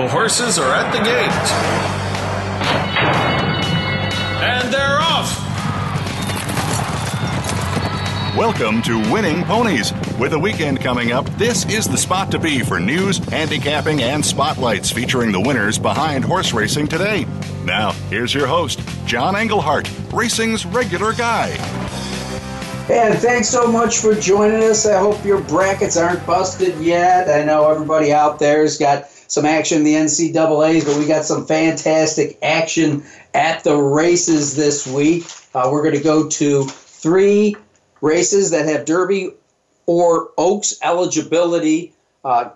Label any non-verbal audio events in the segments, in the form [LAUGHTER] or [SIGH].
The horses are at the gate. And they're off. Welcome to Winning Ponies. With a weekend coming up, this is the spot to be for news, handicapping, and spotlights featuring the winners behind horse racing today. Now, here's your host, John Englehart, racing's regular guy. And thanks so much for joining us. I hope your brackets aren't busted yet. I know everybody out there's got some action in the NCAAs, but we got some fantastic action at the races this week. Uh, we're going to go to three races that have Derby or Oaks eligibility. Uh,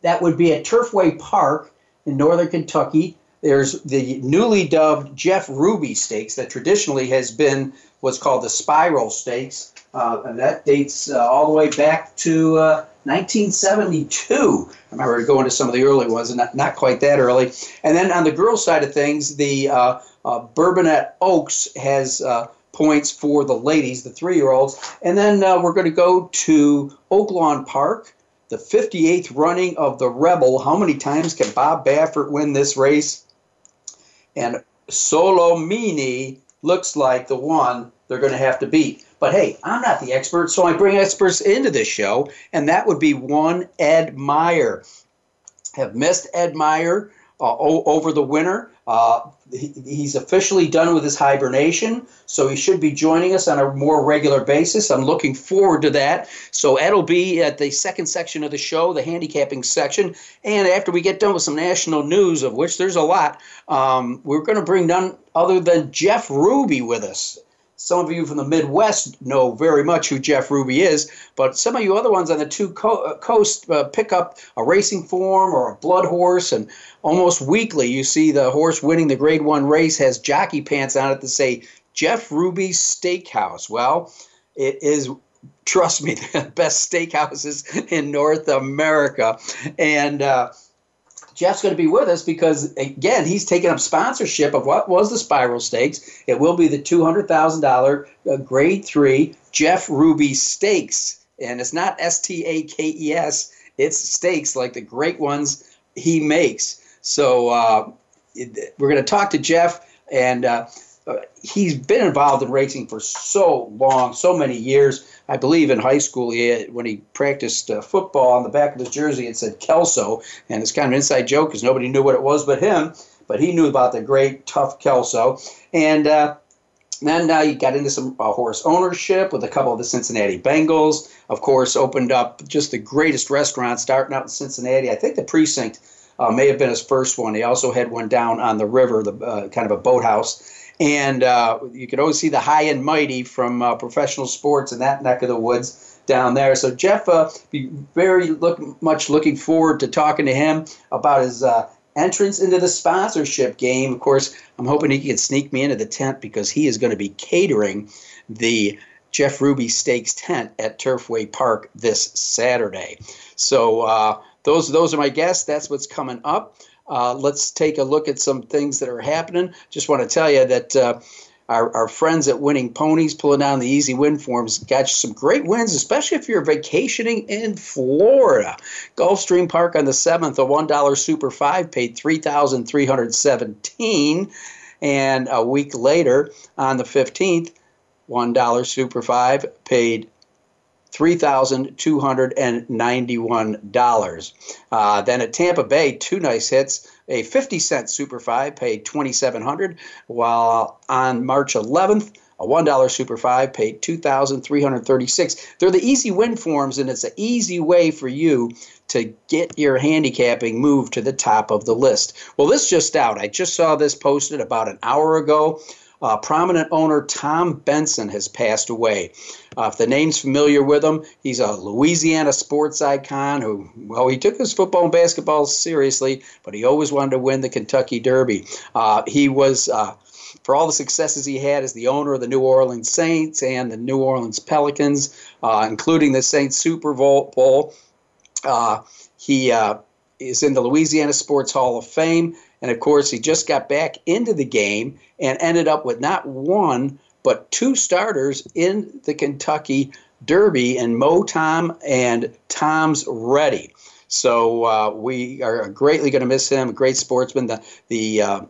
that would be at Turfway Park in northern Kentucky. There's the newly dubbed Jeff Ruby Stakes that traditionally has been what's called the Spiral Stakes. Uh, and that dates uh, all the way back to uh, 1972. I remember going to some of the early ones, and not, not quite that early. And then on the girls' side of things, the uh, uh, Bourbonette Oaks has uh, points for the ladies, the three year olds. And then uh, we're going to go to Oaklawn Park, the 58th running of the Rebel. How many times can Bob Baffert win this race? And Solomini looks like the one they're going to have to beat. But hey, I'm not the expert, so I bring experts into this show, and that would be one Ed Meyer. Have missed Ed Meyer uh, over the winter. Uh, he, he's officially done with his hibernation, so he should be joining us on a more regular basis. I'm looking forward to that. So Ed will be at the second section of the show, the handicapping section, and after we get done with some national news, of which there's a lot, um, we're going to bring none other than Jeff Ruby with us. Some of you from the Midwest know very much who Jeff Ruby is, but some of you other ones on the two co- uh, coast uh, pick up a racing form or a blood horse, and almost weekly you see the horse winning the Grade One race has jockey pants on it that say Jeff Ruby Steakhouse. Well, it is trust me, [LAUGHS] the best steakhouses in North America. And uh, Jeff's going to be with us because, again, he's taking up sponsorship of what was the Spiral Stakes. It will be the $200,000 uh, Grade 3 Jeff Ruby Stakes. And it's not S T A K E S, it's stakes like the great ones he makes. So uh, we're going to talk to Jeff, and uh, he's been involved in racing for so long, so many years. I believe in high school, he had, when he practiced uh, football, on the back of his jersey it said Kelso, and it's kind of an inside joke because nobody knew what it was but him. But he knew about the great tough Kelso, and uh, then uh, he got into some uh, horse ownership with a couple of the Cincinnati Bengals. Of course, opened up just the greatest restaurant starting out in Cincinnati. I think the precinct uh, may have been his first one. He also had one down on the river, the uh, kind of a boathouse and uh, you could always see the high and mighty from uh, professional sports in that neck of the woods down there. So Jeff, uh, be very look much looking forward to talking to him about his uh, entrance into the sponsorship game. Of course, I'm hoping he can sneak me into the tent because he is going to be catering the Jeff Ruby Stakes tent at Turfway Park this Saturday. So uh, those those are my guests. That's what's coming up. Uh, let's take a look at some things that are happening. Just want to tell you that uh, our, our, friends at Winning Ponies pulling down the easy win forms got you some great wins, especially if you're vacationing in Florida. Gulfstream Park on the 7th, a $1 Super 5 paid 3317 And a week later, on the 15th, $1 Super 5 paid $3,291. Uh, then at Tampa Bay, two nice hits. A 50 cent Super 5 paid 2700 while on March 11th, a $1 Super 5 paid 2336 They're the easy win forms, and it's an easy way for you to get your handicapping moved to the top of the list. Well, this just out. I just saw this posted about an hour ago. Uh, prominent owner Tom Benson has passed away. Uh, if the name's familiar with him, he's a Louisiana sports icon who, well, he took his football and basketball seriously, but he always wanted to win the Kentucky Derby. Uh, he was uh, for all the successes he had as the owner of the New Orleans Saints and the New Orleans Pelicans, uh, including the Saints Super Bowl. Uh, he uh, is in the Louisiana Sports Hall of Fame. And of course, he just got back into the game and ended up with not one, but two starters in the Kentucky Derby and Mo Tom and Tom's Ready. So uh, we are greatly going to miss him. A great sportsman. The the uh,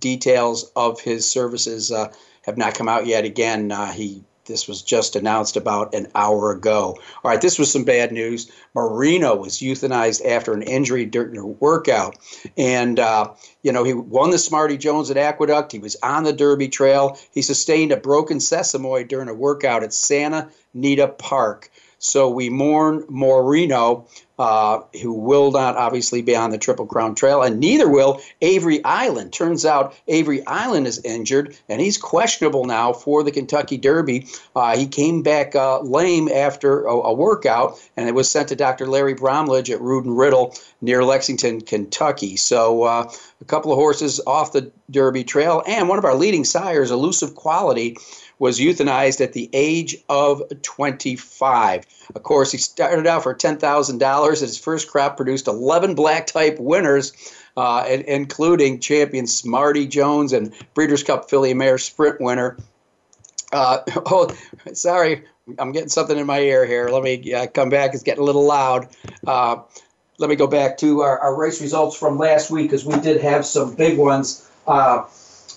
details of his services uh, have not come out yet. Again, uh, he this was just announced about an hour ago. All right, this was some bad news. Marino was euthanized after an injury during a workout. And, uh, you know, he won the Smarty Jones at Aqueduct. He was on the Derby Trail. He sustained a broken sesamoid during a workout at Santa Anita Park. So we mourn Moreno, uh, who will not obviously be on the Triple Crown Trail, and neither will Avery Island. Turns out Avery Island is injured, and he's questionable now for the Kentucky Derby. Uh, he came back uh, lame after a, a, workout, and it was sent to Dr. Larry Bramlage at and Riddle near Lexington, Kentucky. So uh, a couple of horses off the Derby Trail, and one of our leading sires, Elusive Quality was euthanized at the age of 25. Of course, he started out for $10,000. His first crop produced 11 black type winners, uh, including champion Smarty Jones and Breeders' Cup Filly Mare Sprint winner. Uh, [LAUGHS] oh, sorry, I'm getting something in my ear here. Let me uh, come back. It's getting a little loud. Uh, let me go back to our, our race results from last week because we did have some big ones.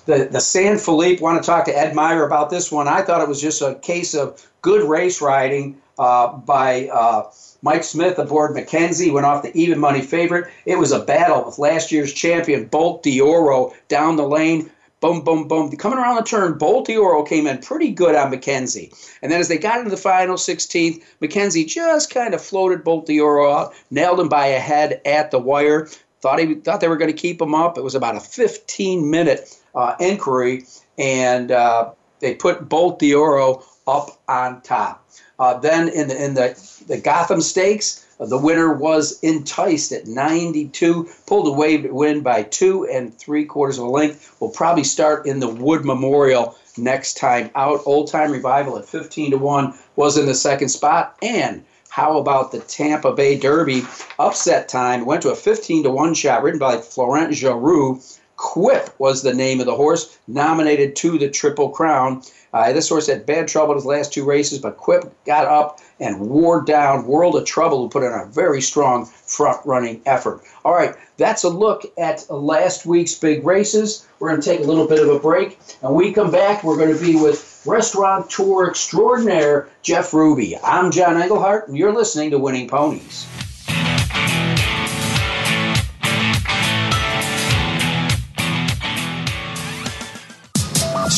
The, the San Felipe, want to talk to Ed Meyer about this one. I thought it was just a case of good race riding uh, by uh, Mike Smith aboard McKinzie, went off the even money favorite. It was a battle with last year's champion, Bolt D'Oro, down the lane. Boom, boom, boom. Coming around the turn, Bolt D'Oro came in pretty good on McKinzie. And then as they got into the final 16th, McKinzie just kind of floated Bolt D'Oro out, nailed him by a head at the wire. Thought he thought they were going to keep him up. It was about a 15 minute uh, inquiry, and uh, they put Bolt D'Oro up on top. Uh, then in the in the the Gotham Stakes, uh, the winner was enticed at 92, pulled away to win by two and three quarters of a length. Will probably start in the Wood Memorial next time out. Old Time Revival at 15 to one was in the second spot, and how about the Tampa Bay Derby upset time? Went to a 15 to 1 shot ridden by Florent Geroux. Quip was the name of the horse, nominated to the Triple Crown. Uh, this horse had bad trouble in his last two races, but Quip got up and wore down World of Trouble, who put in a very strong front running effort. All right, that's a look at last week's big races. We're going to take a little bit of a break. And we come back, we're going to be with restaurateur extraordinaire Jeff Ruby. I'm John Englehart, and you're listening to Winning Ponies.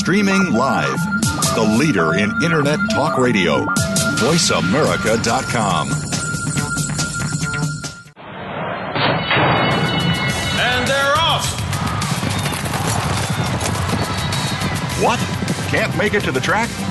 Streaming live. The leader in Internet talk radio. VoiceAmerica.com. And they're off. What? Can't make it to the track?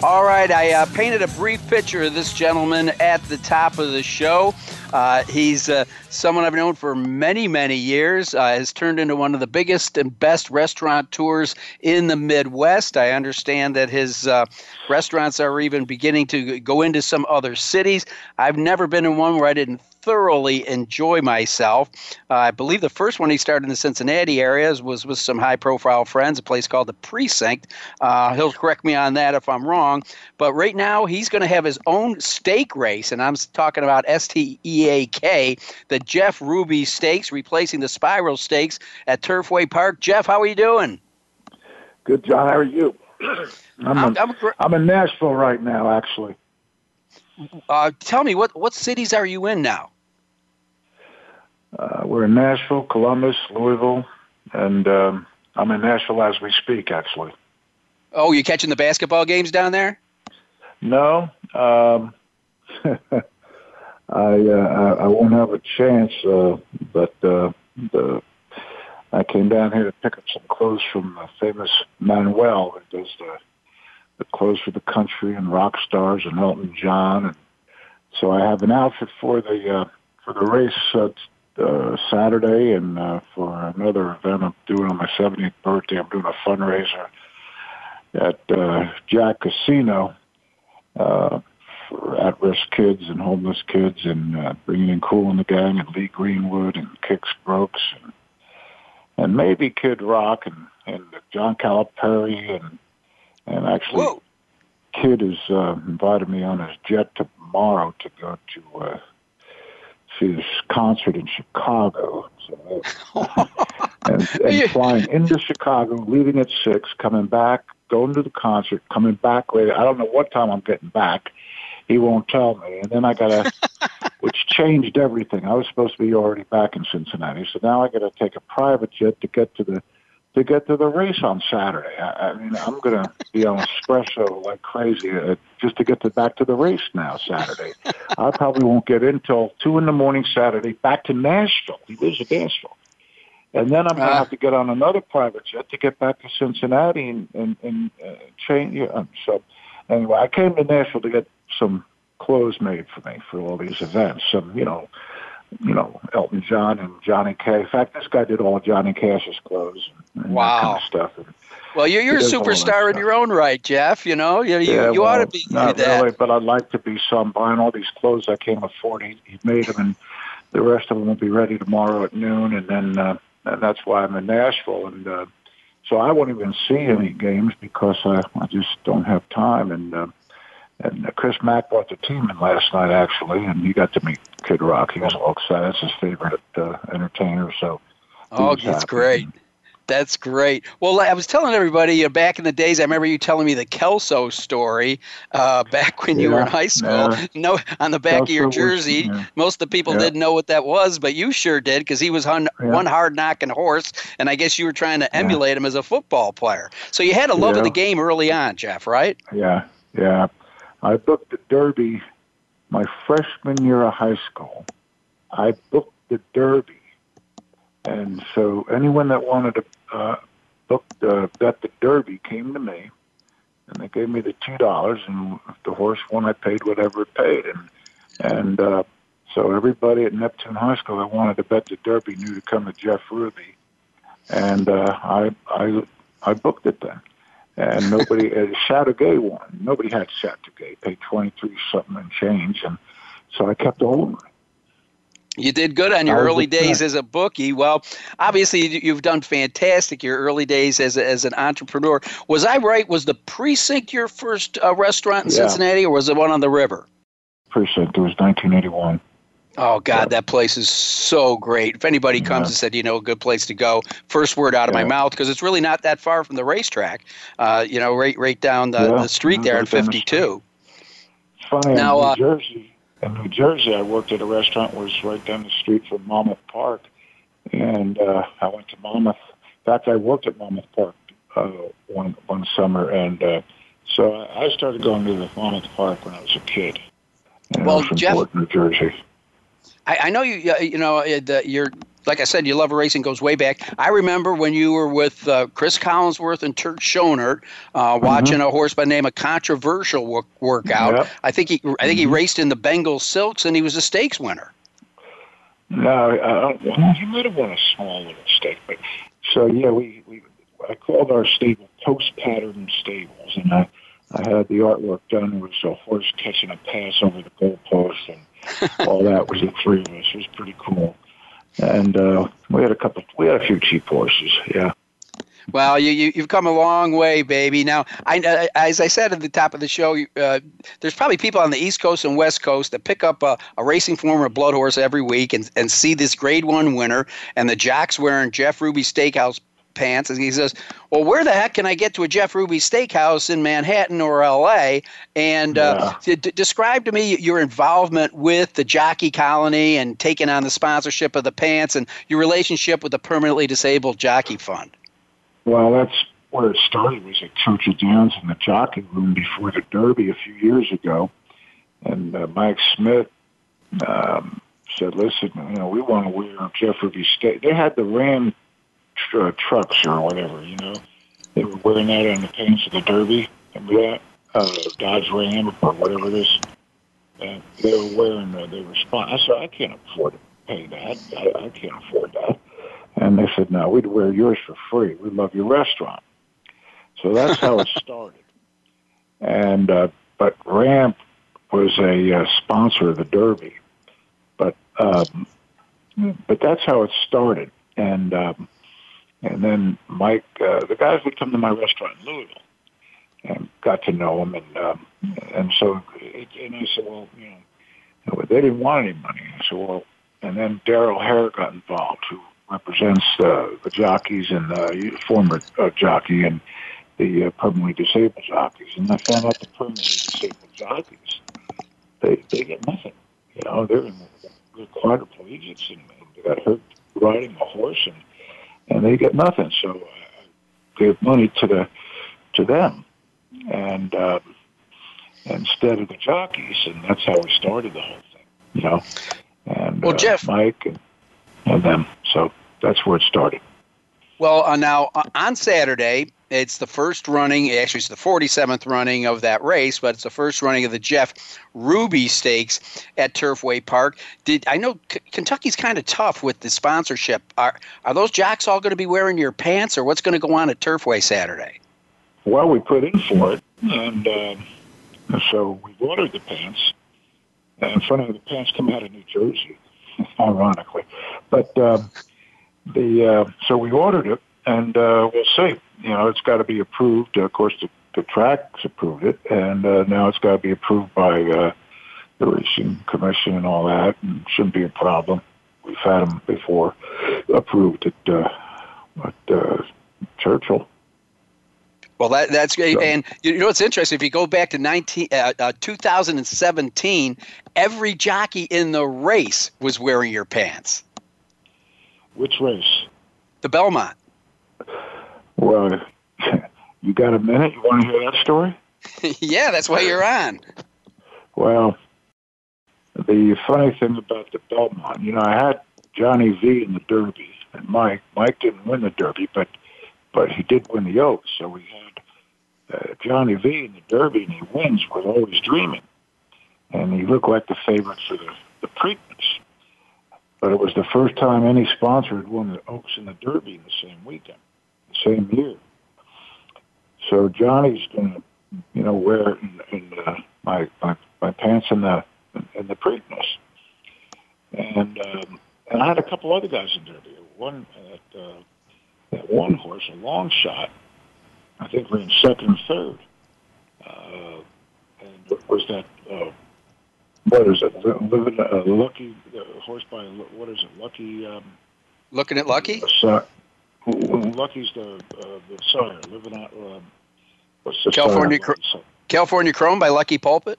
All right, I uh, painted a brief picture of this gentleman at the top of the show. Uh, he's uh, someone I've known for many, many years. Uh, has turned into one of the biggest and best restaurant tours in the Midwest. I understand that his uh, restaurants are even beginning to go into some other cities. I've never been in one where I didn't thoroughly enjoy myself. Uh, I believe the first one he started in the Cincinnati areas was with some high profile friends, a place called the Precinct. Uh, he'll correct me on that if I'm wrong. But right now, he's going to have his own steak race, and I'm talking about S T E A K, the Jeff Ruby Stakes, replacing the Spiral Stakes at Turfway Park. Jeff, how are you doing? Good, John. How are you? [CLEARS THROAT] I'm, I'm, I'm, I'm in Nashville right now, actually. Uh, tell me what what cities are you in now? Uh, we're in Nashville, Columbus, Louisville, and um, I'm in Nashville as we speak, actually. Oh, you catching the basketball games down there? No, um, [LAUGHS] I, uh, I won't have a chance, uh, but uh, the I came down here to pick up some clothes from the famous Manuel, who does the the clothes for the country and rock stars and Elton John, and so I have an outfit for the uh, for the race uh, uh, Saturday, and uh, for another event. I'm doing on my 70th birthday. I'm doing a fundraiser at uh, Jack Casino. Uh, for at-risk kids and homeless kids, and uh, bringing in Kool and the Gang and Lee Greenwood and Kix Brooks and and maybe Kid Rock and and John Calipari and and actually. Whoa. Kid has uh, invited me on his jet tomorrow to go to uh, see this concert in Chicago. So, and, [LAUGHS] and flying into Chicago, leaving at six, coming back, going to the concert, coming back later. I don't know what time I'm getting back. He won't tell me, and then I gotta, [LAUGHS] which changed everything. I was supposed to be already back in Cincinnati, so now I got to take a private jet to get to the to get to the race on Saturday. I, I mean, I'm going to be on espresso like crazy uh, just to get to back to the race now Saturday. [LAUGHS] I probably won't get in until two in the morning Saturday. Back to Nashville. He lives in Nashville, and then I'm going to Ah. have to get on another private jet to get back to Cincinnati and and, and uh, change. Yeah, um, so anyway, I came to Nashville to get some clothes made for me for all these events. Some you know you know, Elton John and Johnny Cash. In fact, this guy did all Johnny Cash's clothes and, and that Wow. kind of stuff. Well, you're, you're a He does all that superstar in your own right, Jeff. You know, you, you, yeah, you well, ought to be not that. really, but I'd like to be some. Buying all these clothes I can't afford. He, he made them, and the rest of them will be ready tomorrow at noon. And then uh, and that's why I'm in Nashville. And uh, so I won't even see any games because I, I just don't have time. And uh, and uh, Chris Mack brought the team in last night actually, and he got to meet Kid Rock. He was all excited. That's his favorite uh, entertainer. So Oh, that's happy. great. That's great. Well, I was telling everybody uh, back in the days. I remember you telling me the Kelso story uh, [LAUGHS] back when you were in high school. yeah. No, on the back of your Kelso was- jersey. yeah. Most of the people Yeah. didn't know what that was, but you sure did because he was Yeah. one hard knocking horse, and I guess you were trying to emulate him as a football player. So you had a love of the game early on, Jeff, right? Yeah, yeah. I booked the Derby my freshman year of high school. I booked the Derby, and so anyone that wanted to uh, book the bet the Derby came to me, and they gave me the two dollars, and if the horse won, I paid whatever it paid, and and uh, so everybody at Neptune High School that wanted to bet the Derby knew to come to Jeff Ruby, and uh, I I I booked it then and [LAUGHS] nobody uh, Chateaugay won. Nobody had Chateaugay. Paid twenty three something and change, and so I kept a hold of it. You did good on your early days as a bookie. Well, obviously you- you've done fantastic your early days as, a, as an entrepreneur. Was I right? Was the Precinct your first uh, restaurant in Yeah. Cincinnati, or was it one on the river? Precinct. It was nineteen eighty one. Oh God, Yeah. that place is so great. If anybody comes Yeah. and said, you know, a good place to go, first word out of my mouth because it's really not that far from the racetrack. Uh, you know, right right down the, Yeah, the street yeah, there in right the 52. It's funny. Now, in New uh, Jersey, in New Jersey, I worked at a restaurant was right down the street from Monmouth Park, and uh, I went to Monmouth. In fact, I worked at Monmouth Park uh, one one summer, and uh, so I started going to the Monmouth Park when I was a kid. Well, I was from Jeff, Port, New Jersey. I, I know you. You know, the, you're like I said, your love of racing goes way back. I remember when you were with uh, Cris Collinsworth and Turk Schonert uh, mm-hmm. watching a horse by the name of Controversial work, workout. Yep. I think he, I think mm-hmm. he raced in the Bengal Silks, and he was a stakes winner. No, uh, he might have won a small little stake, but so yeah, we, we I called our stable Post Pattern Stables, and I I had the artwork done. It was a horse catching a pass over the goalpost, and [LAUGHS] all that was the three of us. It was pretty cool and uh, we had a couple. We had a few cheap horses. Yeah. Well, you, you have come a long way, baby. Now, I, uh, as I said at the top of the show, uh, there's probably people on the East Coast and West Coast that pick up a, a racing form or blood horse every week and, and see this Grade One winner and the jocks wearing Jeff Ruby Steakhouse pants and he says, "Well, where the heck can I get to a Jeff Ruby Steakhouse in Manhattan or L.A.?" And uh, d- describe to me your involvement with the Jockey Colony and taking on the sponsorship of the pants and your relationship with the Permanently Disabled Jockey Fund. Well, that's where it started. Was at Churchill Downs in the jockey room before the Derby a few years ago, and uh, Mike Smith. Um, said, "Listen, you know, we want to wear Jeff Ruby Steak." They had the Ram uh, trucks or whatever, you know. They were wearing that on the pants of the Derby. Remember that? Uh, Dodge Ram or whatever it is. And they were wearing, uh, they were spon- I said, I can't afford to pay that. I, I can't afford that. And they said, no, we'd wear yours for free. We love your restaurant. So that's how it [LAUGHS] started. And, uh, but Ramp was a uh, sponsor of the Derby. But, um, but that's how it started. And, um, and then Mike, uh, the guys would come to my restaurant in Louisville and got to know him. And, um, and so, it, and I said, well, you know, they didn't want any money. Said, well, and then Darrell Haire got involved, who represents uh, the jockeys and the former uh, jockey and the uh, permanently disabled jockeys. And I found out the permanently disabled jockeys, they, they get nothing. You know, they're in the, the quadriplegics and they got hurt riding a horse and and they get nothing. So I gave money to the to them, and um, instead of the jockeys, and that's how we started the whole thing. You know, and well, uh, Jeff, Mike, and, and them. So that's where it started. Well, uh, now uh, on Saturday, it's the first running, actually, it's the 47th running of that race, but it's the first running of the Jeff Ruby Stakes at Turfway Park. Did I know K- Kentucky's kind of tough with the sponsorship? Are are those jocks all going to be wearing your pants, or what's going to go on at Turfway Saturday? Well, we put in for it, and uh, so we ordered the pants. And funny, the pants come out of New Jersey, [LAUGHS] ironically, but um, the uh, so we ordered it, and uh, we'll see you know, it's got to be approved. of course, the, the track's approved it, and uh, now it's got to be approved by uh, the racing commission and all that, and shouldn't be a problem. We've had them before approved at, uh, at uh, Churchill. Well, that, that's great. So, and you know what's interesting? If you go back to 19, uh, uh, 2017, every jockey in the race was wearing your pants. Which race? The Belmont. Well, [LAUGHS] you got a minute? You want to hear that story? [LAUGHS] yeah, that's why you're on. Well, the funny thing about the Belmont, you know, I had Johnny V in the Derby, and Mike. Mike didn't win the Derby, but but he did win the Oaks. So we had uh, Johnny V in the Derby, and he wins with Always Dreaming, and he looked like the favorite for the the Preakness. But it was the first time any sponsor had won the Oaks and the Derby in the same weekend the same year. So Johnny's going to, you know, wear in, in uh, my, my my pants in the in the Preakness, and um, and I had a couple other guys in Derby. One at uh, that one horse, a long shot. I think ran second and third. Uh, and it was that uh, what is it? Living uh, Lucky uh, horse by what is it? Lucky. Um, Looking at Lucky. Uh, Lucky's the uh, the sire living out. Um, what's the California Cr- California Chrome by Lucky Pulpit.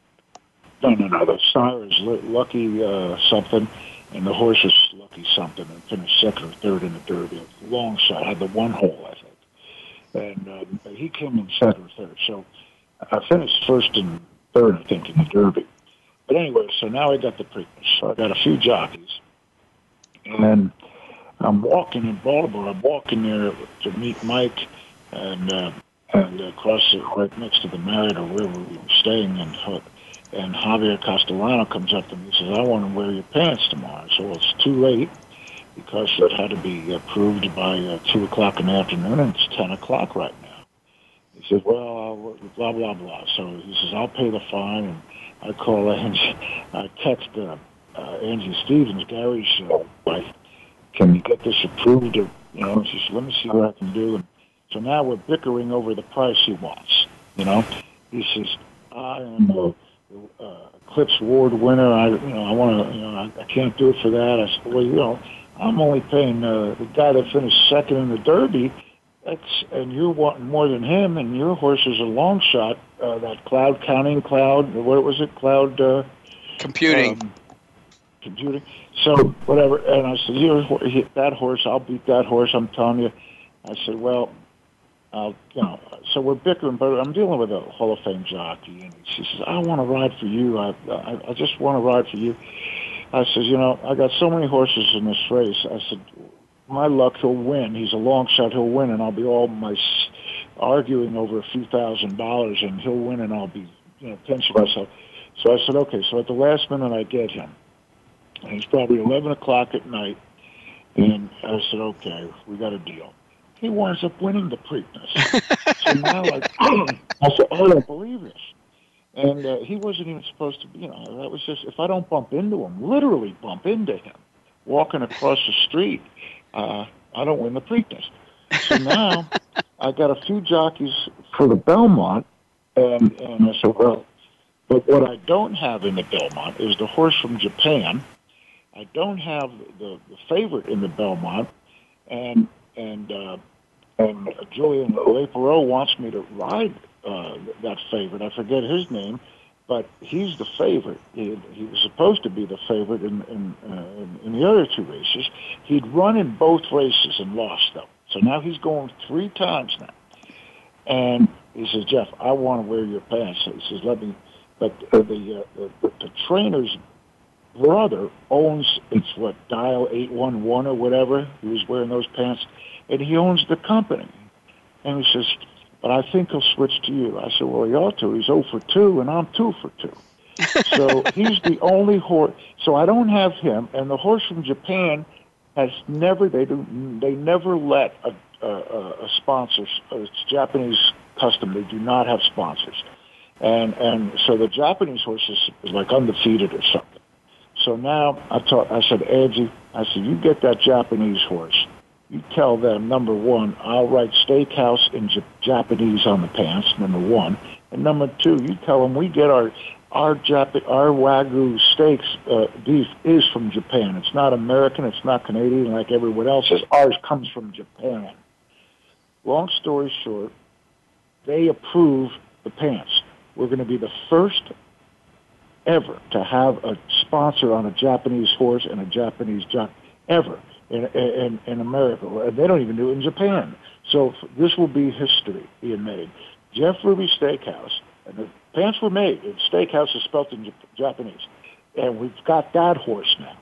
No, no, no. The sire is Lucky uh, something, and the horse is lucky something and finished second or third in the Derby. Long shot, had the one hole, I think, and um, he came in second or third. So I finished first and third, I think, in the Derby. But anyway, so now I got the Preakness. So I got a few jockeys, and then I'm walking in Baltimore. I'm walking there to meet Mike, and uh, and across the, right next to the Marriott or wherever we were staying, and and Javier Castellano comes up to me and says, "I want to wear your pants tomorrow." So well, it's too late because it had to be approved by uh, two o'clock in the afternoon, and it's ten o'clock right now. He says, "Well, blah blah blah." So he says, "I'll pay the fine," and I call Angie. I text uh, uh, Angie Stevens, Gary's wife. Can you get this approved? Or, you know, she said, "Let me see what I can do." And so now we're bickering over the price he wants. You know, he says, "I am a uh, Eclipse Award winner. I, you know, I want to, you know, I, I can't do it for that." I said, "Well, you know, I'm only paying uh, the guy that finished second in the Derby." That's and you're wanting more than him, and your horse is a long shot. Uh, that cloud counting cloud, what was it? Cloud uh, computing. Um, computing. So whatever. And I said, "You're that horse. I'll beat that horse. I'm telling you." I said, "Well, uh, you know." So we're bickering, but I'm dealing with a Hall of Fame jockey, and she says, "I want to ride for you. I, I, I just want to ride for you." I said, "You know, I got so many horses in this race." I said, my luck, he'll win. He's a long shot, he'll win, and I'll be all my arguing over a few thousand dollars, and he'll win, and I'll be, you know, pinching myself. So I said, okay. So at the last minute, I get him. And it's probably 11 o'clock at night, and I said, okay, we got a deal. He winds up winning the Preakness. [LAUGHS] so now I, [CLEARS THROAT] I said, I don't believe this. And uh, he wasn't even supposed to be, you know, that was just, if I don't bump into him, literally bump into him, walking across the street, uh, I don't win the Preakness. So now [LAUGHS] I got a few jockeys for the Belmont, and, and I said, well, but what I don't have in the Belmont is the horse from Japan. I don't have the, the favorite in the Belmont, and and uh, and Julien Leparoux wants me to ride uh, that favorite. I forget his name, but he's the favorite. He, he was supposed to be the favorite in in, uh, in in the other two races. He'd run in both races and lost them. So now he's going three times now. And he says, Jeff, I want to wear your pants. So he says, let me. But uh, the, uh, the the trainer's brother owns it's what Dial Eight One One or whatever. He was wearing those pants, and he owns the company. And he says, but I think he'll switch to you. I said, well, he ought to. He's 0 for 2, and I'm 2 for 2. [LAUGHS] so he's the only horse. So I don't have him. And the horse from Japan has never, they do, they never let a, a, a sponsor, it's Japanese custom, they do not have sponsors. And, and so the Japanese horse is, like undefeated or something. So now I taught, I said, Angie, I said, you get that Japanese horse you tell them number one, I'll write steakhouse in J- Japanese on the pants. Number one, and number two, you tell them we get our our Jap- our wagyu steaks uh, beef is from Japan. It's not American. It's not Canadian like everyone else's. Ours comes from Japan. Long story short, they approve the pants. We're going to be the first ever to have a sponsor on a Japanese horse and a Japanese jock ever in, in, in America. They don't even do it in Japan. So this will be history being made. Jeff Ruby Steakhouse, and the pants were made. And steakhouse is spelled in Japanese. And we've got that horse now.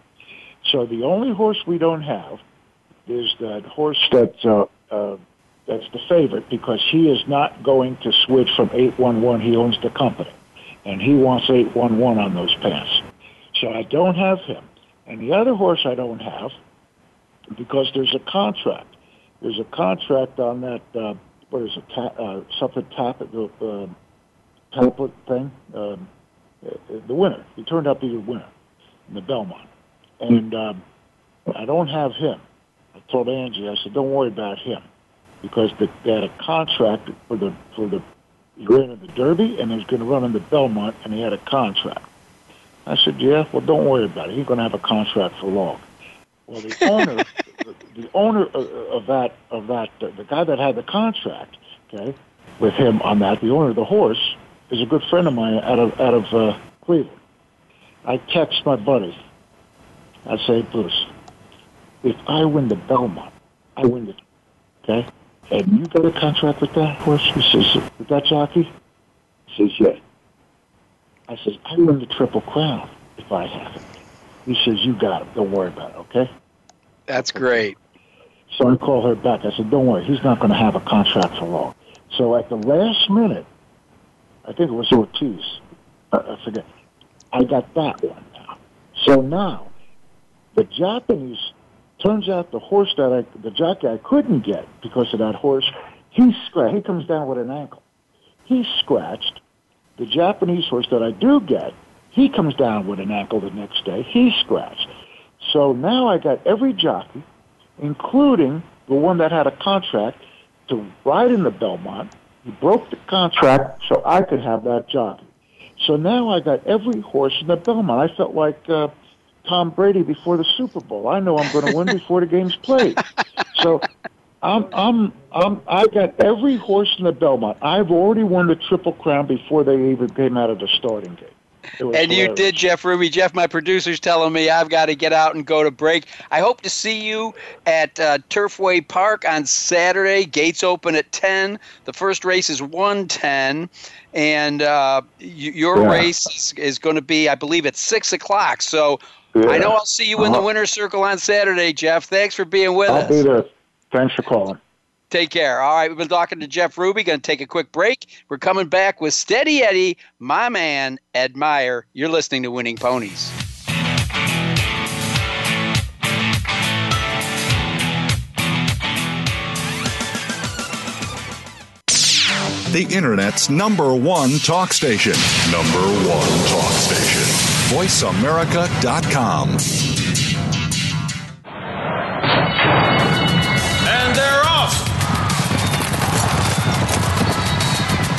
So the only horse we don't have is that horse that's, uh, uh, that's the favorite because he is not going to switch from 811. He owns the company. And he wants 811 on those pants. So I don't have him. And the other horse I don't have because there's a contract. There's a contract on that. Uh, what is it? Ta- uh, something tap the uh, tablet thing. Um, uh, the winner. He turned out to be the winner in the Belmont, and um, I don't have him. I told Angie. I said, "Don't worry about him," because the, they had a contract for the for the he ran in the Derby and he was going to run in the Belmont, and he had a contract. I said, "Yeah, well, don't worry about it. He's going to have a contract for long." Well, the owner, the, owner of, of that of that the guy that had the contract, okay, with him on that, the owner of the horse is a good friend of mine out of out of uh, Cleveland. I text my buddy, I say, Bruce, if I win the Belmont, I win the, okay? And you got a contract with that horse? He says, with that jockey? He says, yeah. I says, I win the Triple Crown if I have it. He says, you got it. Don't worry about it, okay? That's great. So I call her back. I said, don't worry. He's not going to have a contract for long. So at the last minute, I think it was Ortiz. I forget. I got that one now. So now, the Japanese turns out the horse that I, the jockey I couldn't get because of that horse, he scratched. He comes down with an ankle. He scratched. The Japanese horse that I do get, he comes down with an ankle the next day. He scratched. So now I got every jockey, including the one that had a contract to ride in the Belmont. He broke the contract so I could have that jockey. So now I got every horse in the Belmont. I felt like uh, Tom Brady before the Super Bowl. I know I'm going to win before the game's played. So I'm I'm I'm I got every horse in the Belmont. I've already won the Triple Crown before they even came out of the starting gate. And you did, Jeff Ruby. Jeff, my producer's telling me I've got to get out and go to break. I hope to see you at uh, Turfway Park on Saturday. Gates open at 10. The first race is 110. And uh, your yeah. race is, is going to be, I believe, at 6 o'clock. So yeah. I know I'll see you in the uh-huh. winner's circle on Saturday, Jeff. Thanks for being with I'll us. I'll be there. Thanks for calling. Take care. All right, we've been talking to Jeff Ruby. Going to take a quick break. We're coming back with Steady Eddie, my man, Ed Meyer. You're listening to Winning Ponies. The Internet's number one talk station. Number one talk station. VoiceAmerica.com.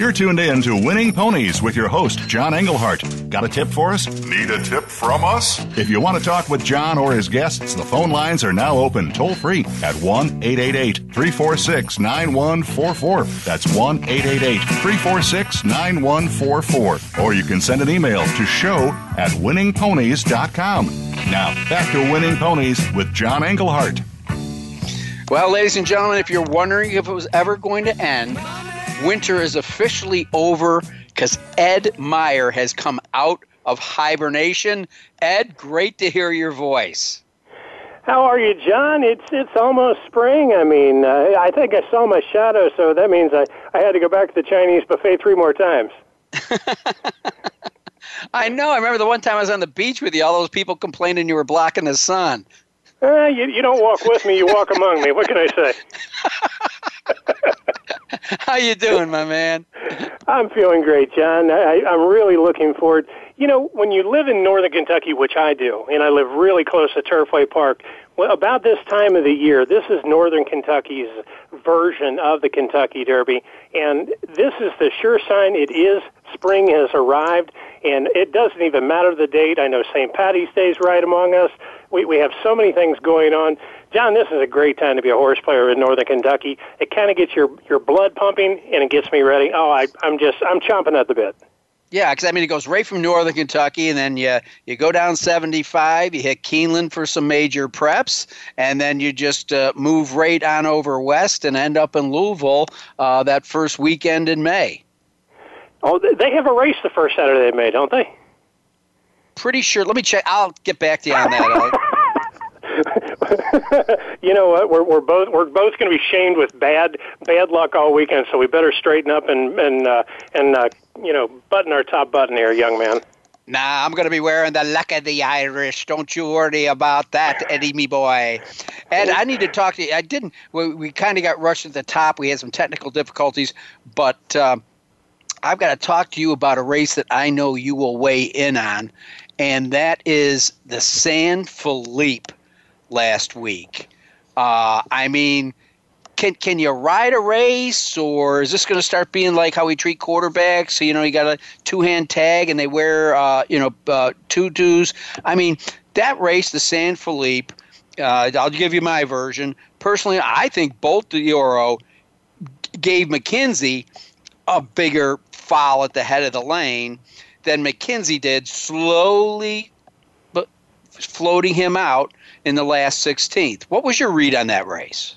You're tuned in to Winning Ponies with your host, John Englehart. Got a tip for us? Need a tip from us? If you want to talk with John or his guests, the phone lines are now open toll free at 1 888 346 9144. That's 1 888 346 9144. Or you can send an email to show at winningponies.com. Now, back to Winning Ponies with John Englehart. Well, ladies and gentlemen, if you're wondering if it was ever going to end, winter is officially over because Ed Meyer has come out of hibernation. Ed, great to hear your voice. How are you, John? It's it's almost spring. I mean, uh, I think I saw my shadow, so that means I, I had to go back to the Chinese buffet three more times. [LAUGHS] I know. I remember the one time I was on the beach with you, all those people complaining you were blocking the sun. Uh, you, you don't walk with me, you walk among me. What can I say? [LAUGHS] [LAUGHS] How you doing, my man? I'm feeling great, John. I, I'm really looking forward. You know, when you live in northern Kentucky, which I do, and I live really close to Turfway Park, well, about this time of the year, this is northern Kentucky's version of the Kentucky Derby, and this is the sure sign it is spring has arrived, and it doesn't even matter the date. I know St. Patty's Day is right among us. We, we have so many things going on. John, this is a great time to be a horse player in Northern Kentucky. It kind of gets your your blood pumping and it gets me ready. Oh, I, I'm just I'm chomping at the bit. Yeah, because I mean it goes right from Northern Kentucky, and then you you go down 75, you hit Keeneland for some major preps, and then you just uh, move right on over west and end up in Louisville uh, that first weekend in May. Oh, they have a race the first Saturday in May, don't they? Pretty sure. Let me check. I'll get back to you on that. [LAUGHS] [LAUGHS] you know what? We're we're both we're both going to be shamed with bad bad luck all weekend, so we better straighten up and and uh, and uh, you know button our top button here, young man. Nah, I'm going to be wearing the luck of the Irish. Don't you worry about that, Eddie, me boy. Ed, I need to talk to you. I didn't. We, we kind of got rushed at the top. We had some technical difficulties, but um, I've got to talk to you about a race that I know you will weigh in on, and that is the San Felipe last week. Uh, I mean, can can you ride a race, or is this going to start being like how we treat quarterbacks? So you know, you got a two hand tag, and they wear uh, you know uh, tutus. I mean, that race, the San Felipe. Uh, I'll give you my version. Personally, I think Bolt d'Oro gave McKinzie a bigger foul at the head of the lane than McKinzie did, slowly but floating him out in the last 16th. What was your read on that race?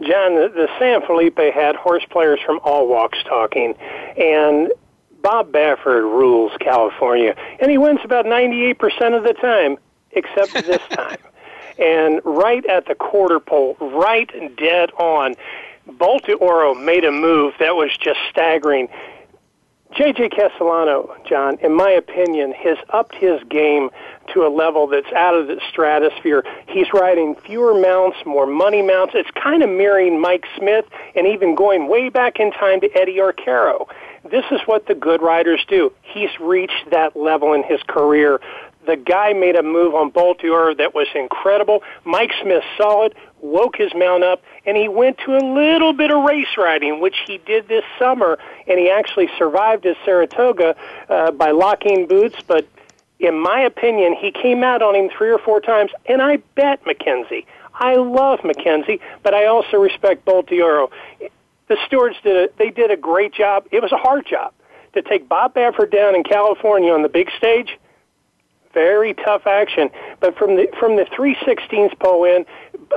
John, the, the San Felipe had horse players from all walks talking, and Bob Baffert rules California, and he wins about 98% of the time, except this [LAUGHS] time. And right at the quarter pole, right dead on, Bolt Oro made a move that was just staggering. JJ Castellano, John, in my opinion, has upped his game to a level that's out of the stratosphere. He's riding fewer mounts, more money mounts. It's kind of mirroring Mike Smith and even going way back in time to Eddie Arcaro. This is what the good riders do. He's reached that level in his career. The guy made a move on Bolt di that was incredible. Mike Smith it, woke his mount up, and he went to a little bit of race riding, which he did this summer, and he actually survived his Saratoga uh, by locking boots, but in my opinion, he came out on him three or four times, and I bet McKinzie. I love McKinzie, but I also respect Bolt d'Oro. The stewards did a, they did a great job. It was a hard job to take Bob Baffert down in California on the big stage very tough action. But from the from the 316th pole in,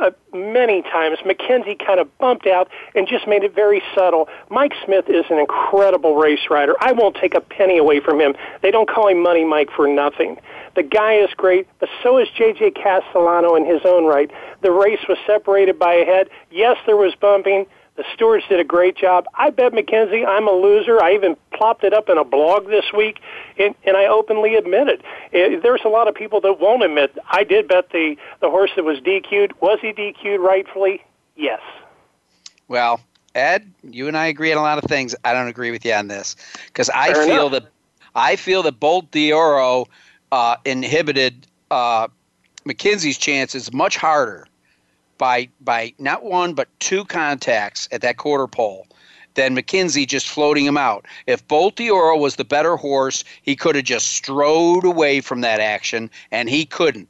uh, many times McKinzie kind of bumped out and just made it very subtle. Mike Smith is an incredible race rider. I won't take a penny away from him. They don't call him Money Mike for nothing. The guy is great, but so is J.J. Castellano in his own right. The race was separated by a head. Yes, there was bumping. The stewards did a great job. I bet McKinzie I'm a loser. I even plopped it up in a blog this week, and, and I openly admit it. it. There's a lot of people that won't admit I did bet the, the horse that was DQ'd. Was he DQ'd rightfully? Yes. Well, Ed, you and I agree on a lot of things. I don't agree with you on this because I Fair feel enough. that I feel that Bolt d'Oro uh, inhibited uh, McKinzie's chances much harder by by not one but two contacts at that quarter pole than McKinzie just floating him out. If Bolt d'Oro was the better horse, he could have just strode away from that action, and he couldn't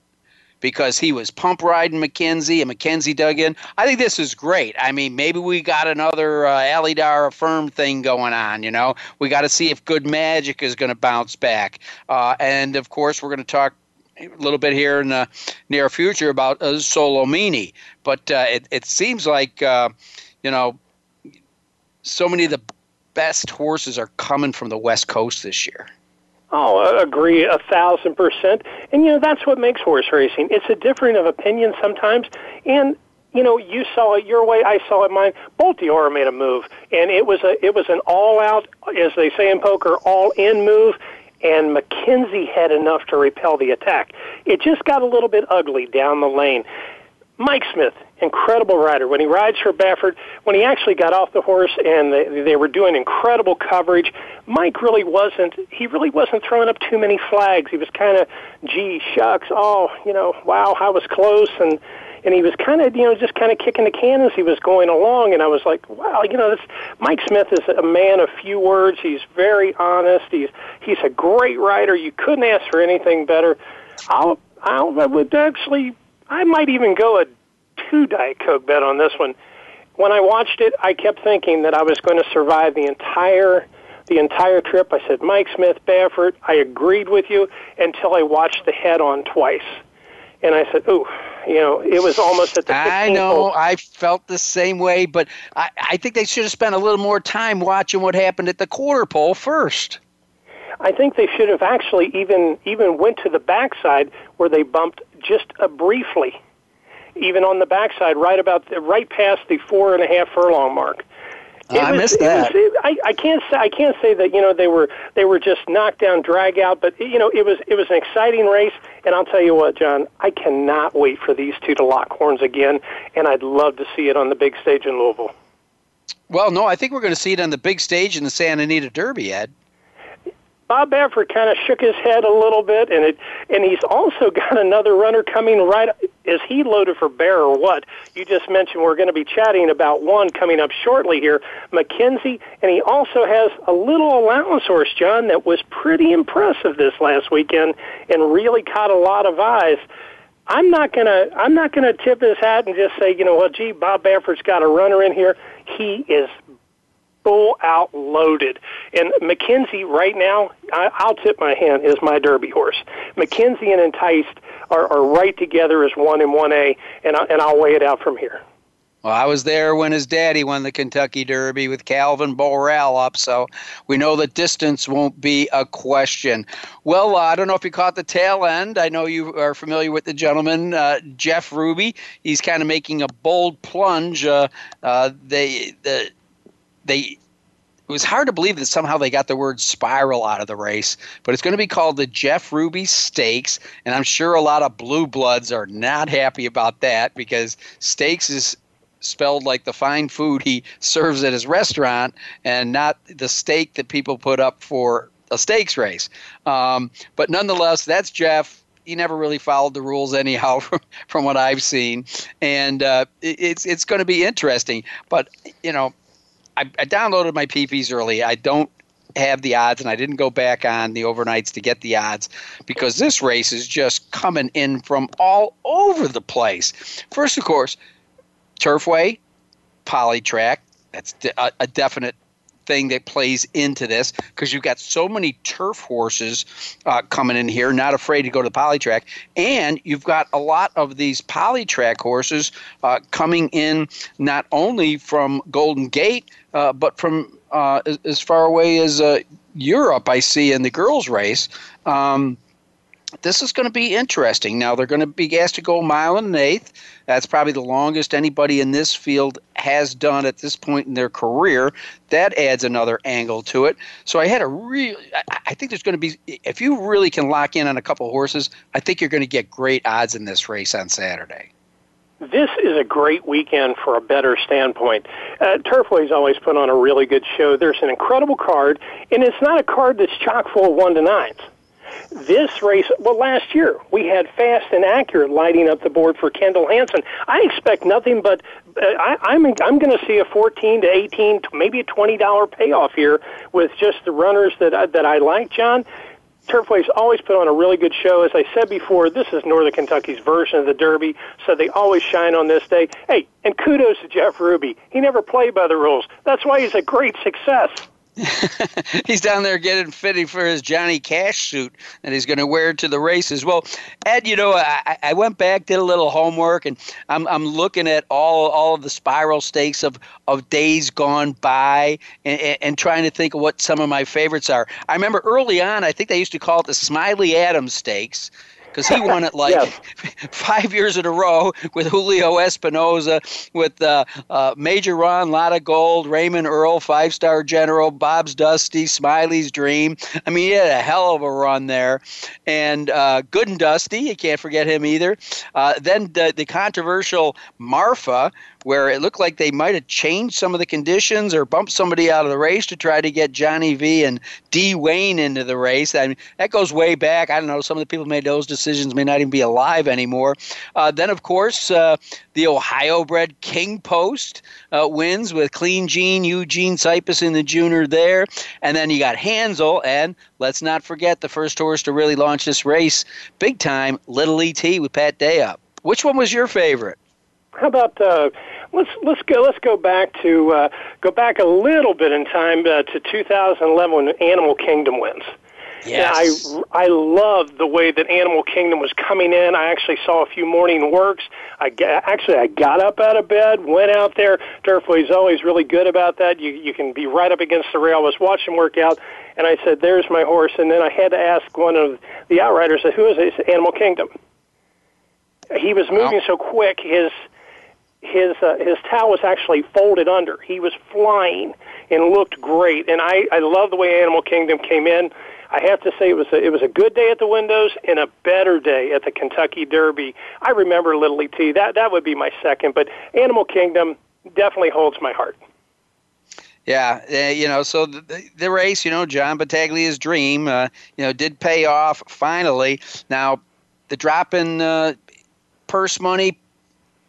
because he was pump riding McKinzie and McKinzie dug in. I think this is great. I mean, maybe we got another uh, Alydar Affirmed thing going on. You know, we got to see if Good Magic is going to bounce back, uh, and of course, we're going to talk a little bit here in the near future about uh, Solomini. But uh, it, it seems like, uh, you know, so many of the best horses are coming from the West Coast this year. Oh, I agree a thousand percent. And you know that's what makes horse racing. It's a difference of opinion sometimes, and you know you saw it your way, I saw it mine. Bolt di made a move, and it was a it was an all out, as they say in poker, all in move and McKinzie had enough to repel the attack. It just got a little bit ugly down the lane. Mike Smith, incredible rider. When he rides for Baffert, when he actually got off the horse and they, they were doing incredible coverage, Mike really wasn't, he really wasn't throwing up too many flags. He was kind of, gee, shucks, oh, you know, wow, I was close. And and he was kind of you know just kind of kicking the can as he was going along and I was like wow you know this Mike Smith is a man of few words. He's very honest. He's he's a great writer. You couldn't ask for anything better. I'll I'll I would actually I might even go a two diet coke bet on this one. When I watched it I kept thinking that I was going to survive the entire the entire trip. I said, Mike Smith, Baffert, I agreed with you until I watched the head on twice. And I said, ooh, you know, it was almost at the I know. hole. I felt the same way, but I, I think they should have spent a little more time watching what happened at the quarter pole first. I think they should have actually even even went to the backside where they bumped just uh, briefly, even on the backside, right about the, right past the four and a half furlong mark. Uh, I missed that. It was, it, I, I can't say I can't say that you know they were they were just knocked down, drag out, but you know it was it was an exciting race, and I'll tell you what, John, I cannot wait for these two to lock horns again, and I'd love to see it on the big stage in Louisville. Well, no, I think we're going to see it on the big stage in the Santa Anita Derby, Ed. Bob Baffert kind of shook his head a little bit, and it and he's also [LAUGHS] got another runner coming right. Is he loaded for bear or what? You just mentioned we're going to be chatting about one coming up shortly here, McKinzie, and he also has a little allowance horse, John, that was pretty impressive this last weekend and really caught a lot of eyes. I'm not gonna I'm not gonna tip his hat and just say, you know, well, gee, Bob Baffert's got a runner in here. He is full out loaded. And McKinzie right now, I, I'll tip my hand, is my Derby horse. McKinzie and Enticed are, are right together as one and one A, and I, and I'll weigh it out from here. Well, I was there when his daddy won the Kentucky Derby with Calvin Borel up, so we know that distance won't be a question. Well, uh, I don't know if you caught the tail end. I know you are familiar with the gentleman, uh, Jeff Ruby. He's kind of making a bold plunge. Uh, uh they the they was hard to believe that somehow they got the word spiral out of the race, but it's going to be called the Jeff Ruby Stakes, and I'm sure a lot of blue bloods are not happy about that because stakes is spelled like the fine food he serves at his restaurant and not the steak that people put up for a stakes race. Um, but nonetheless, that's Jeff he never really followed the rules anyhow [LAUGHS] from, from what I've seen, and uh, it, it's it's going to be interesting. But you know, I, I downloaded my PPs early. I don't have the odds, and I didn't go back on the overnights to get the odds because this race is just coming in from all over the place. First, of course, Turfway, Polytrack. That's a, a definite thing that plays into this because you've got so many turf horses uh, coming in here, not afraid to go to the polytrack, and you've got a lot of these polytrack horses uh, coming in not only from Golden Gate uh, but from uh, as, as, far away as uh, Europe. I see in the girls' race. Um, this is going to be interesting. Now they're going to be asked to go a mile and an eighth. That's probably the longest anybody in this field has done at this point in their career. That adds another angle to it. So I had a real. I think there's going to be, if you really can lock in on a couple horses, I think you're going to get great odds in this race on Saturday. This is a great weekend for a better standpoint. Uh, Turfway's always put on a really good show. There's an incredible card, and it's not a card that's chock full of one to nines. This race, well, last year we had fast and accurate lighting up the board for Kendall Hansen. I expect nothing but uh, I, I'm I'm going to see a 14 to 18, maybe a 20 dollar payoff here with just the runners that I, that I like, John. Turfway's always put on a really good show. As I said before, this is Northern Kentucky's version of the Derby, so they always shine on this day. Hey, and kudos to Jeff Ruby. He never played by the rules. That's why he's a great success. [LAUGHS] he's down there getting fitting for his Johnny Cash suit that he's going to wear to the races. Well, Ed, you know, I, I went back, did a little homework, and I'm, I'm looking at all all of the spiral stakes of, of days gone by and, and trying to think of what some of my favorites are. I remember early on, I think they used to call it the Smiley Adams Stakes because he won it like yes. [LAUGHS] five years in a row with Julio Espinoza, with uh, uh, Major Ron, Lot of Gold, Raymond Earl, Five Star General, Bob's Dusty, Smiley's Dream. I mean, he had a hell of a run there. And uh, Good and Dusty, you can't forget him either. Uh, then the, the controversial Marfa, where it looked like they might have changed some of the conditions or bumped somebody out of the race to try to get Johnny V and D Wayne into the race. I mean, that goes way back. I don't know. Some of the people made those decisions may not even be alive anymore. Uh, then, of course, uh, the Ohio bred King Post uh, wins with Clean Gene, Eugene Sipus in the junior there. And then you got Hansel, and let's not forget the first horse to really launch this race big time, Little ET with Pat Day up. Which one was your favorite? How about uh, let's let's go let's go back to uh, go back a little bit in time uh, to 2011 when Animal Kingdom wins. Yes. Yeah, I I loved the way that Animal Kingdom was coming in. I actually saw a few morning works. I actually I got up out of bed, went out there. Turfway's always really good about that. You you can be right up against the rail. I was watching work out, and I said, "There's my horse." And then I had to ask one of the outriders, "Who is it?" He Animal Kingdom. He was moving so quick. His his uh, his towel was actually folded under. He was flying and looked great. And I I love the way Animal Kingdom came in. I have to say it was a, it was a good day at the windows and a better day at the Kentucky Derby. I remember Little T. That that would be my second, but Animal Kingdom definitely holds my heart. Yeah, uh, you know, so the, the race, you know, John Battaglia's dream, uh, you know, did pay off finally. Now, the drop in uh, purse money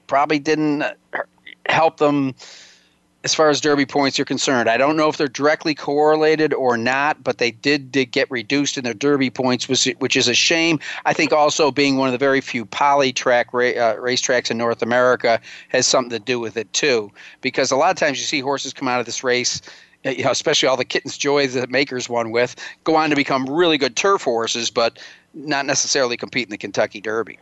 probably didn't help them as far as derby points are concerned. I don't know if they're directly correlated or not, but they did, did get reduced in their derby points, which, which is a shame. I think also being one of the very few poly track ra- uh, racetracks in North America has something to do with it too, because a lot of times you see horses come out of this race. uh, You know, especially all the Kitten's Joys that Makers won with, go on to become really good turf horses, but not necessarily compete in the Kentucky Derby.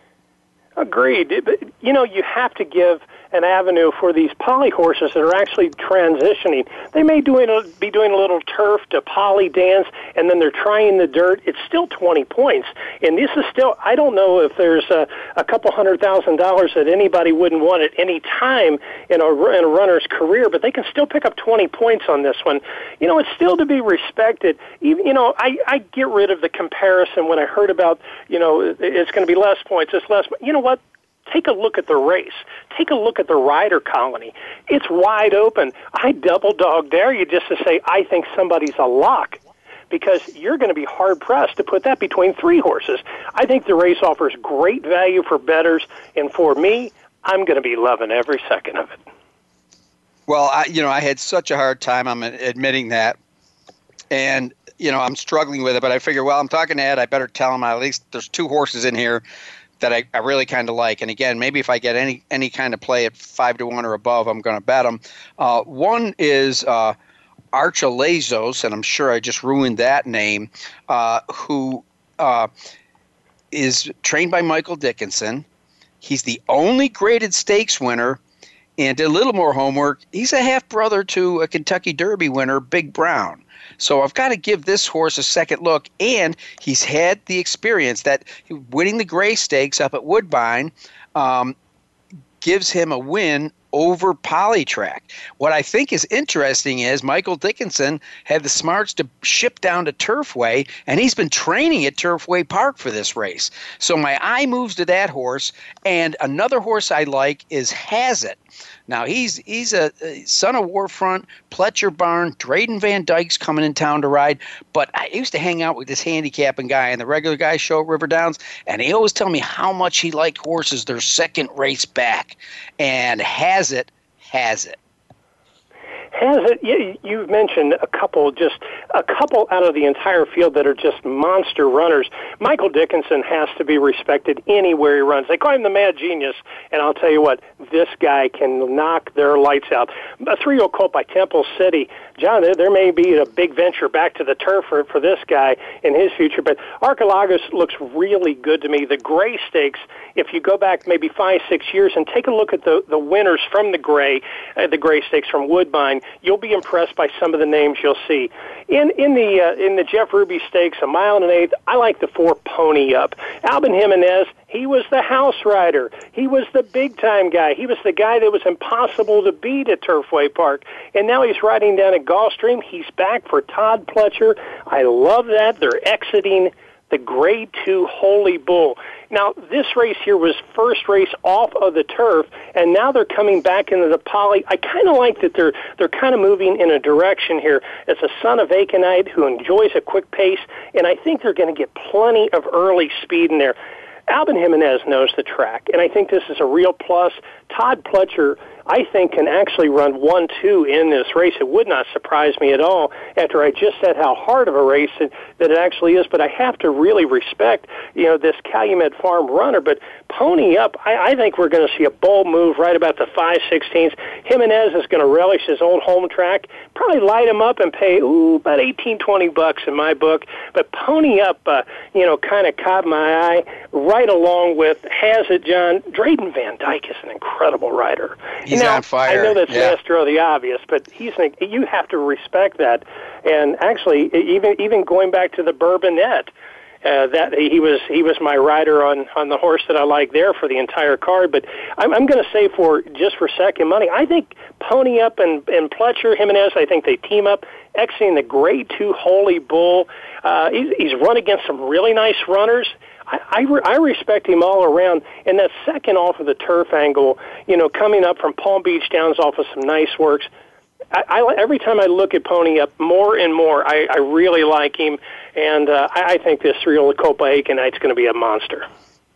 Agreed. But, you know, you have to give an avenue for these poly horses that are actually transitioning. They may doing a, be doing a little turf to poly dance, and then they're trying the dirt. It's still 20 points. And this is still, I don't know if there's a, a couple hundred thousand dollars that anybody wouldn't want at any time in a, in a runner's career, but they can still pick up 20 points on this one. You know, it's still to be respected. Even, you know, I, I get rid of the comparison when I heard about, you know, it's going to be less points, it's less. You know what? Take a look at the race. Take a look at the rider colony. It's wide open. I double dog dare you just to say I think somebody's a lock because you're going to be hard pressed to put that between three horses. I think the race offers great value for betters, and for me, I'm going to be loving every second of it. Well, I, you know, I had such a hard time. I'm admitting that, and you know, I'm struggling with it. But I figure, well, I'm talking to Ed. I better tell him at least there's two horses in here that I, I really kind of like. And again, maybe if I get any any kind of play at five to one or above, I'm going to bet them. Uh, one is uh, Archelaos, and I'm sure I just ruined that name. Uh, who uh, is trained by Michael Dickinson? He's the only graded stakes winner. And a little more homework. He's a half brother to a Kentucky Derby winner, Big Brown. So I've got to give this horse a second look. And he's had the experience that winning the Grey Stakes up at Woodbine um, gives him a win over Polytrack. What I think is interesting is Michael Dickinson had the smarts to ship down to Turfway, and he's been training at Turfway Park for this race. So my eye moves to that horse, and another horse I like is Has It. Now he's he's a, a son of War Front, Pletcher Barn, Drayden Van Dyke's coming in town to ride. But I used to hang out with this handicapping guy and the regular guy show at River Downs, and he always tell me how much he liked horses their second race back, and has it, has it. Has it? You, you've mentioned a couple, just a couple out of the entire field that are just monster runners. Michael Dickinson has to be respected anywhere he runs. They call him the mad genius, and I'll tell you what, this guy can knock their lights out. A three-year-old colt by Temple City, John. There, there may be a big venture back to the turf for, for this guy in his future, but Archelaos looks really good to me. The Grey Stakes, if you go back maybe five, six years and take a look at the the winners from the Grey, uh, the Grey Stakes from Woodbine you'll be impressed by some of the names you'll see. In in the uh, in the Jeff Ruby Stakes, a mile and an eighth, I like the four Pony Up. Albin Jimenez, he was the house rider. He was the big time guy. He was the guy that was impossible to beat at Turfway Park. And now he's riding down at Gulfstream. He's back for Todd Pletcher. I love that. They're exiting the Grade 2 Holy Bull. Now, this race here was first race off of the turf, and now they're coming back into the poly. I kind of like that they're they're kind of moving in a direction here. It's a son of Aikenite who enjoys a quick pace, and I think they're going to get plenty of early speed in there. Albin Jimenez knows the track, and I think this is a real plus. Todd Pletcher I think can actually run one two in this race. It would not surprise me at all after I just said how hard of a race it, that it actually is. But I have to really respect you know this Calumet Farm runner. But pony up, I, I think we're going to see a bold move right about the five sixteenths. Jimenez is going to relish his old home track. Probably light him up and pay ooh about eighteen twenty bucks in my book. But pony up, uh, you know, kind of caught my eye right along with has it John Drayden Van Dyke is an incredible rider. He's now, on fire. I know that's yeah. Master the obvious, but he's an, you have to respect that. And actually, even even going back to the Bourbonette, uh, that he was he was my rider on on the horse that I like there for the entire card. But I'm, I'm going to say for just for second money, I think Pony Up and and Pletcher Jimenez, I think they team up. Exiting the Grade Two Holy Bull, uh, he's, he's run against some really nice runners. I, I, re- I respect him all around. And that second off of the turf angle, you know, coming up from Palm Beach Downs off of some nice works. I, I, every time I look at Pony Up more and more, I, I really like him, and uh, I, I think this real Copa Aikenite's going to be a monster.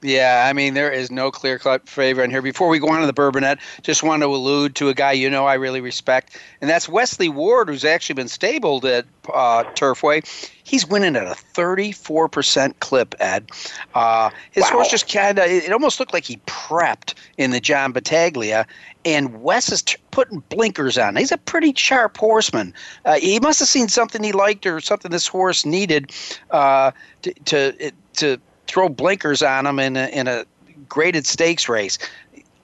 Yeah, I mean, there is no clear cut favorite in here. Before we go on to the Bourbonette, just want to allude to a guy you know I really respect, and that's Wesley Ward, who's actually been stabled at uh, Turfway. He's winning at a 34% clip, Ed. Uh, his wow. horse just kind of, it almost looked like he prepped in the John Battaglia, and Wes is t- putting blinkers on. He's a pretty sharp horseman. Uh, he must have seen something he liked or something this horse needed uh, to, to, to throw blinkers on them in a, in a graded stakes race.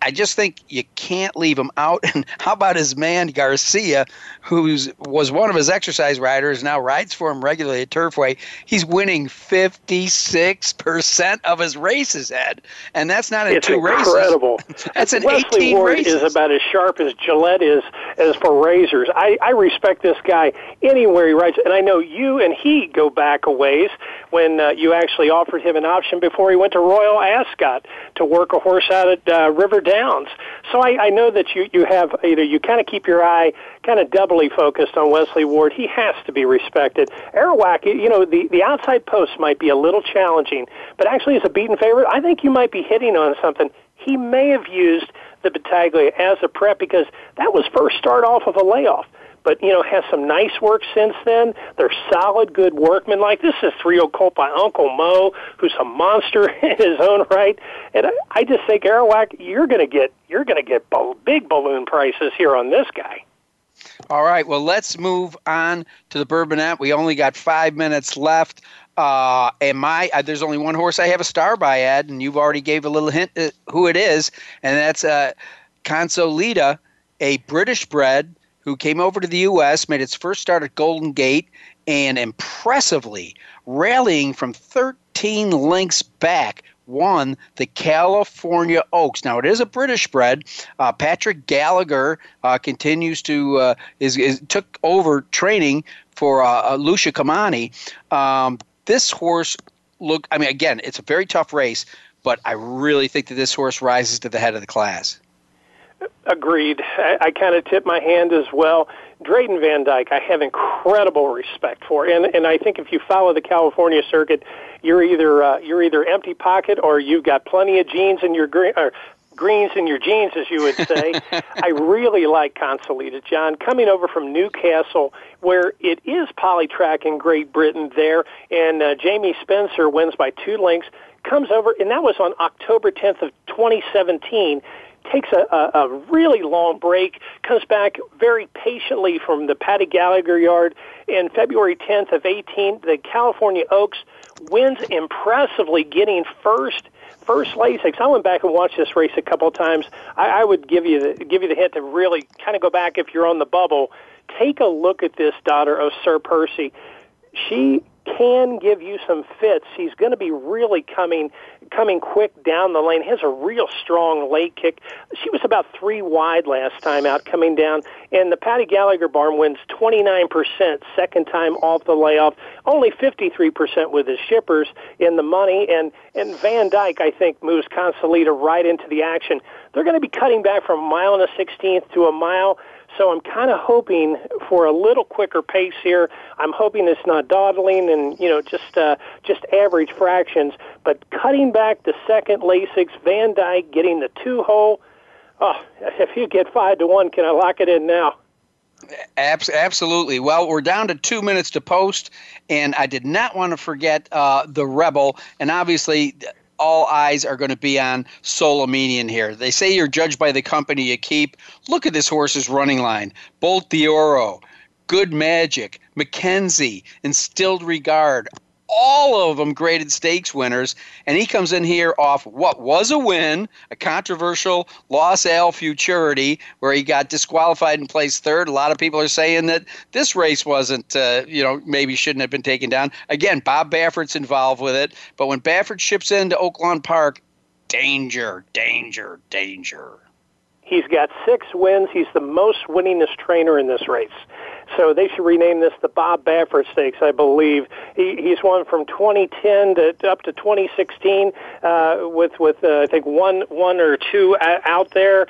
I just think you can't leave him out. [LAUGHS] And how about his man Garcia, who was one of his exercise riders, now rides for him regularly at Turfway? He's winning fifty six percent of his races, Ed, and that's not in it's two incredible. races. [LAUGHS] that's in Wesley eighteen Ward races. is about as sharp as Gillette is as for razors. I, I respect this guy anywhere he rides, and I know you and he go back a ways when uh, you actually offered him an option before he went to Royal Ascot to work a horse out at uh, River Downs. So I, I know that you you have know you kind of keep your eye kind of doubly focused on Wesley Ward. He has to be respected. Arawak, you know the the outside post might be a little challenging, but actually as a beaten favorite, I think you might be hitting on something. He may have used the Battaglia as a prep because that was first start off of a layoff but you know has some nice work since then. They're solid, good workmen. Like this is three colt by Uncle Mo, who's a monster [LAUGHS] in his own right. And I, just think Arawak, you're going to get you're going to get big balloon prices here on this guy. All right, well, let's move on to the Bourbonette. We only got five minutes left. Uh, and my uh, there's only one horse I have a star by Ed, and you've already gave a little hint who it is, and that's uh, Consolida, a British bred who came over to the U.S., made its first start at Golden Gate, and impressively rallying from 13 lengths back, won the California Oaks. Now it is a British bred. Uh, Patrick Gallagher uh, continues to uh, is, is, took over training for uh, Lucia Kamani. Um, this horse look. I mean, again, it's a very tough race, but I really think that this horse rises to the head of the class. Agreed. I, I kind of tip my hand as well. Drayden Van Dyke, I have incredible respect for, and and I think if you follow the California circuit, you're either uh, you're either empty pocket or you've got plenty of jeans in your green or greens in your jeans, as you would say. [LAUGHS] I really like Consolida John coming over from Newcastle, where it is polytrack in Great Britain there, and uh, Jamie Spencer wins by two lengths. Comes over, and that was on October 10th of 2017 takes a, a, a really long break, comes back very patiently from the Paddy Gallagher yard. In February 10th of 18, the California Oaks wins impressively, getting first first Lasix. I went back and watched this race a couple of times. I, I would give you the give you the hint to really kind of go back if you're on the bubble. Take a look at this daughter of Sir Percy. She can give you some fits. He's going to be really coming coming quick down the lane. Has a real strong late kick. She was about three wide last time out coming down, and the Paddy Gallagher barn wins 29% second time off the layoff, only 53% with his shippers in the money, and, and Van Dyke, I think, moves Consolida right into the action. They're going to be cutting back from a mile and a 16th to a mile So I'm kind of hoping for a little quicker pace here. I'm hoping it's not dawdling and you know just uh, just average fractions, but cutting back the second Lasix, Van Dyke getting the two hole. Oh, if you get five to one, can I lock it in now? Absolutely. Well, we're down to two minutes to post, and I did not want to forget uh, the Rebel, and obviously all eyes are going to be on Solominian here. They say you're judged by the company you keep. Look at this horse's running line: Bolt d'Oro, Good Magic, McKinzie, Instilled Regard all of them graded stakes winners, and he comes in here off what was a win, a controversial Los Al Futurity, where he got disqualified and placed third. A lot of people are saying that this race wasn't, uh, you know, maybe shouldn't have been taken down. Again, Bob Baffert's involved with it, but when Baffert ships into Oaklawn Park, danger, danger, danger. He's got six wins. He's the most winningest trainer in this race. So they should rename this the Bob Baffert Stakes, I believe. He, he's won from 2010 to up to 2016 uh, with with uh, I think one one or two out there.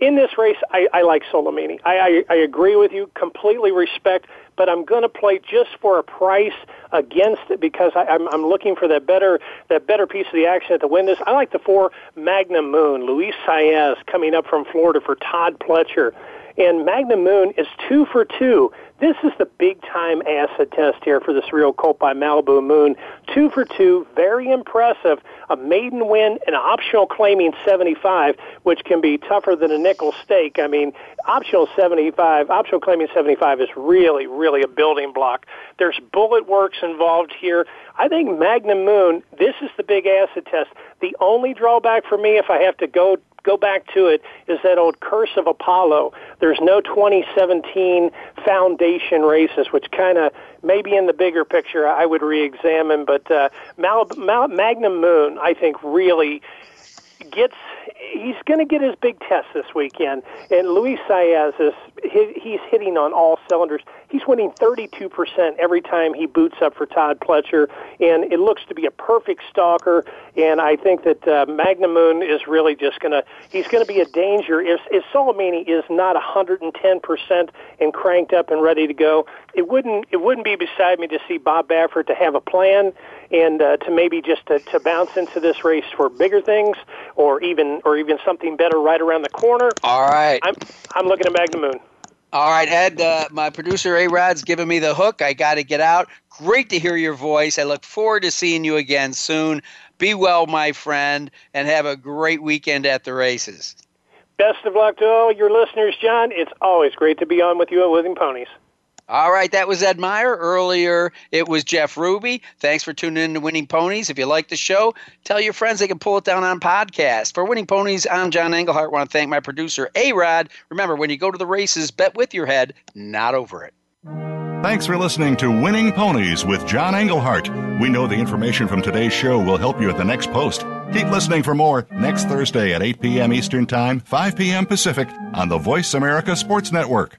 In this race, I, I like Solomini. I, I, I agree with you, completely respect, but I'm going to play just for a price against it because I, I'm, I'm looking for that better that better piece of the action at the win this. I like the four Magnum Moon, Luis Saez coming up from Florida for Todd Pletcher. And Magnum Moon is two for two. This is the big time acid test here for this real Colt by Malibu Moon. Two for two, very impressive. A maiden win, an optional claiming 75, which can be tougher than a nickel stake. I mean, optional 75, optional claiming 75 is really, really a building block. There's bullet works involved here. I think Magnum Moon, this is the big acid test. The only drawback for me, if I have to go go back to it is that old curse of Apollo. There's no 2017 foundation races, which kind of maybe in the bigger picture I would re-examine. But uh, Mal- Mal- Magnum Moon, I think, really gets he's going to get his big test this weekend. And Luis Saez is he's hitting on all cylinders. He's winning 32% every time he boots up for Todd Pletcher, and it looks to be a perfect stalker. And I think that uh, Magnum Moon is really just going to he's going to be a danger if if Solomini is not 110% and cranked up and ready to go. It wouldn't it wouldn't be beside me to see Bob Baffert to have a plan and uh, to maybe just to, to bounce into this race for bigger things or even or even something better right around the corner. All right. I'm I'm looking at Magnum Moon. All right, Ed, uh, my producer A Rod's giving me the hook. I got to get out. Great to hear your voice. I look forward to seeing you again soon. Be well, my friend, and have a great weekend at the races. Best of luck to all your listeners, John. It's always great to be on with you at Winning Ponies. All right, that was Ed Meyer. Earlier, it was Jeff Ruby. Thanks for tuning in to Winning Ponies. If you like the show, tell your friends they can pull it down on podcast. For Winning Ponies, I'm John Englehart. I want to thank my producer, A Rod. Remember, when you go to the races, bet with your head, not over it. Thanks for listening to Winning Ponies with John Englehart. We know the information from today's show will help you at the next post. Keep listening for more next Thursday at 8 p.m. Eastern Time, 5 p.m. Pacific on the Voice America Sports Network.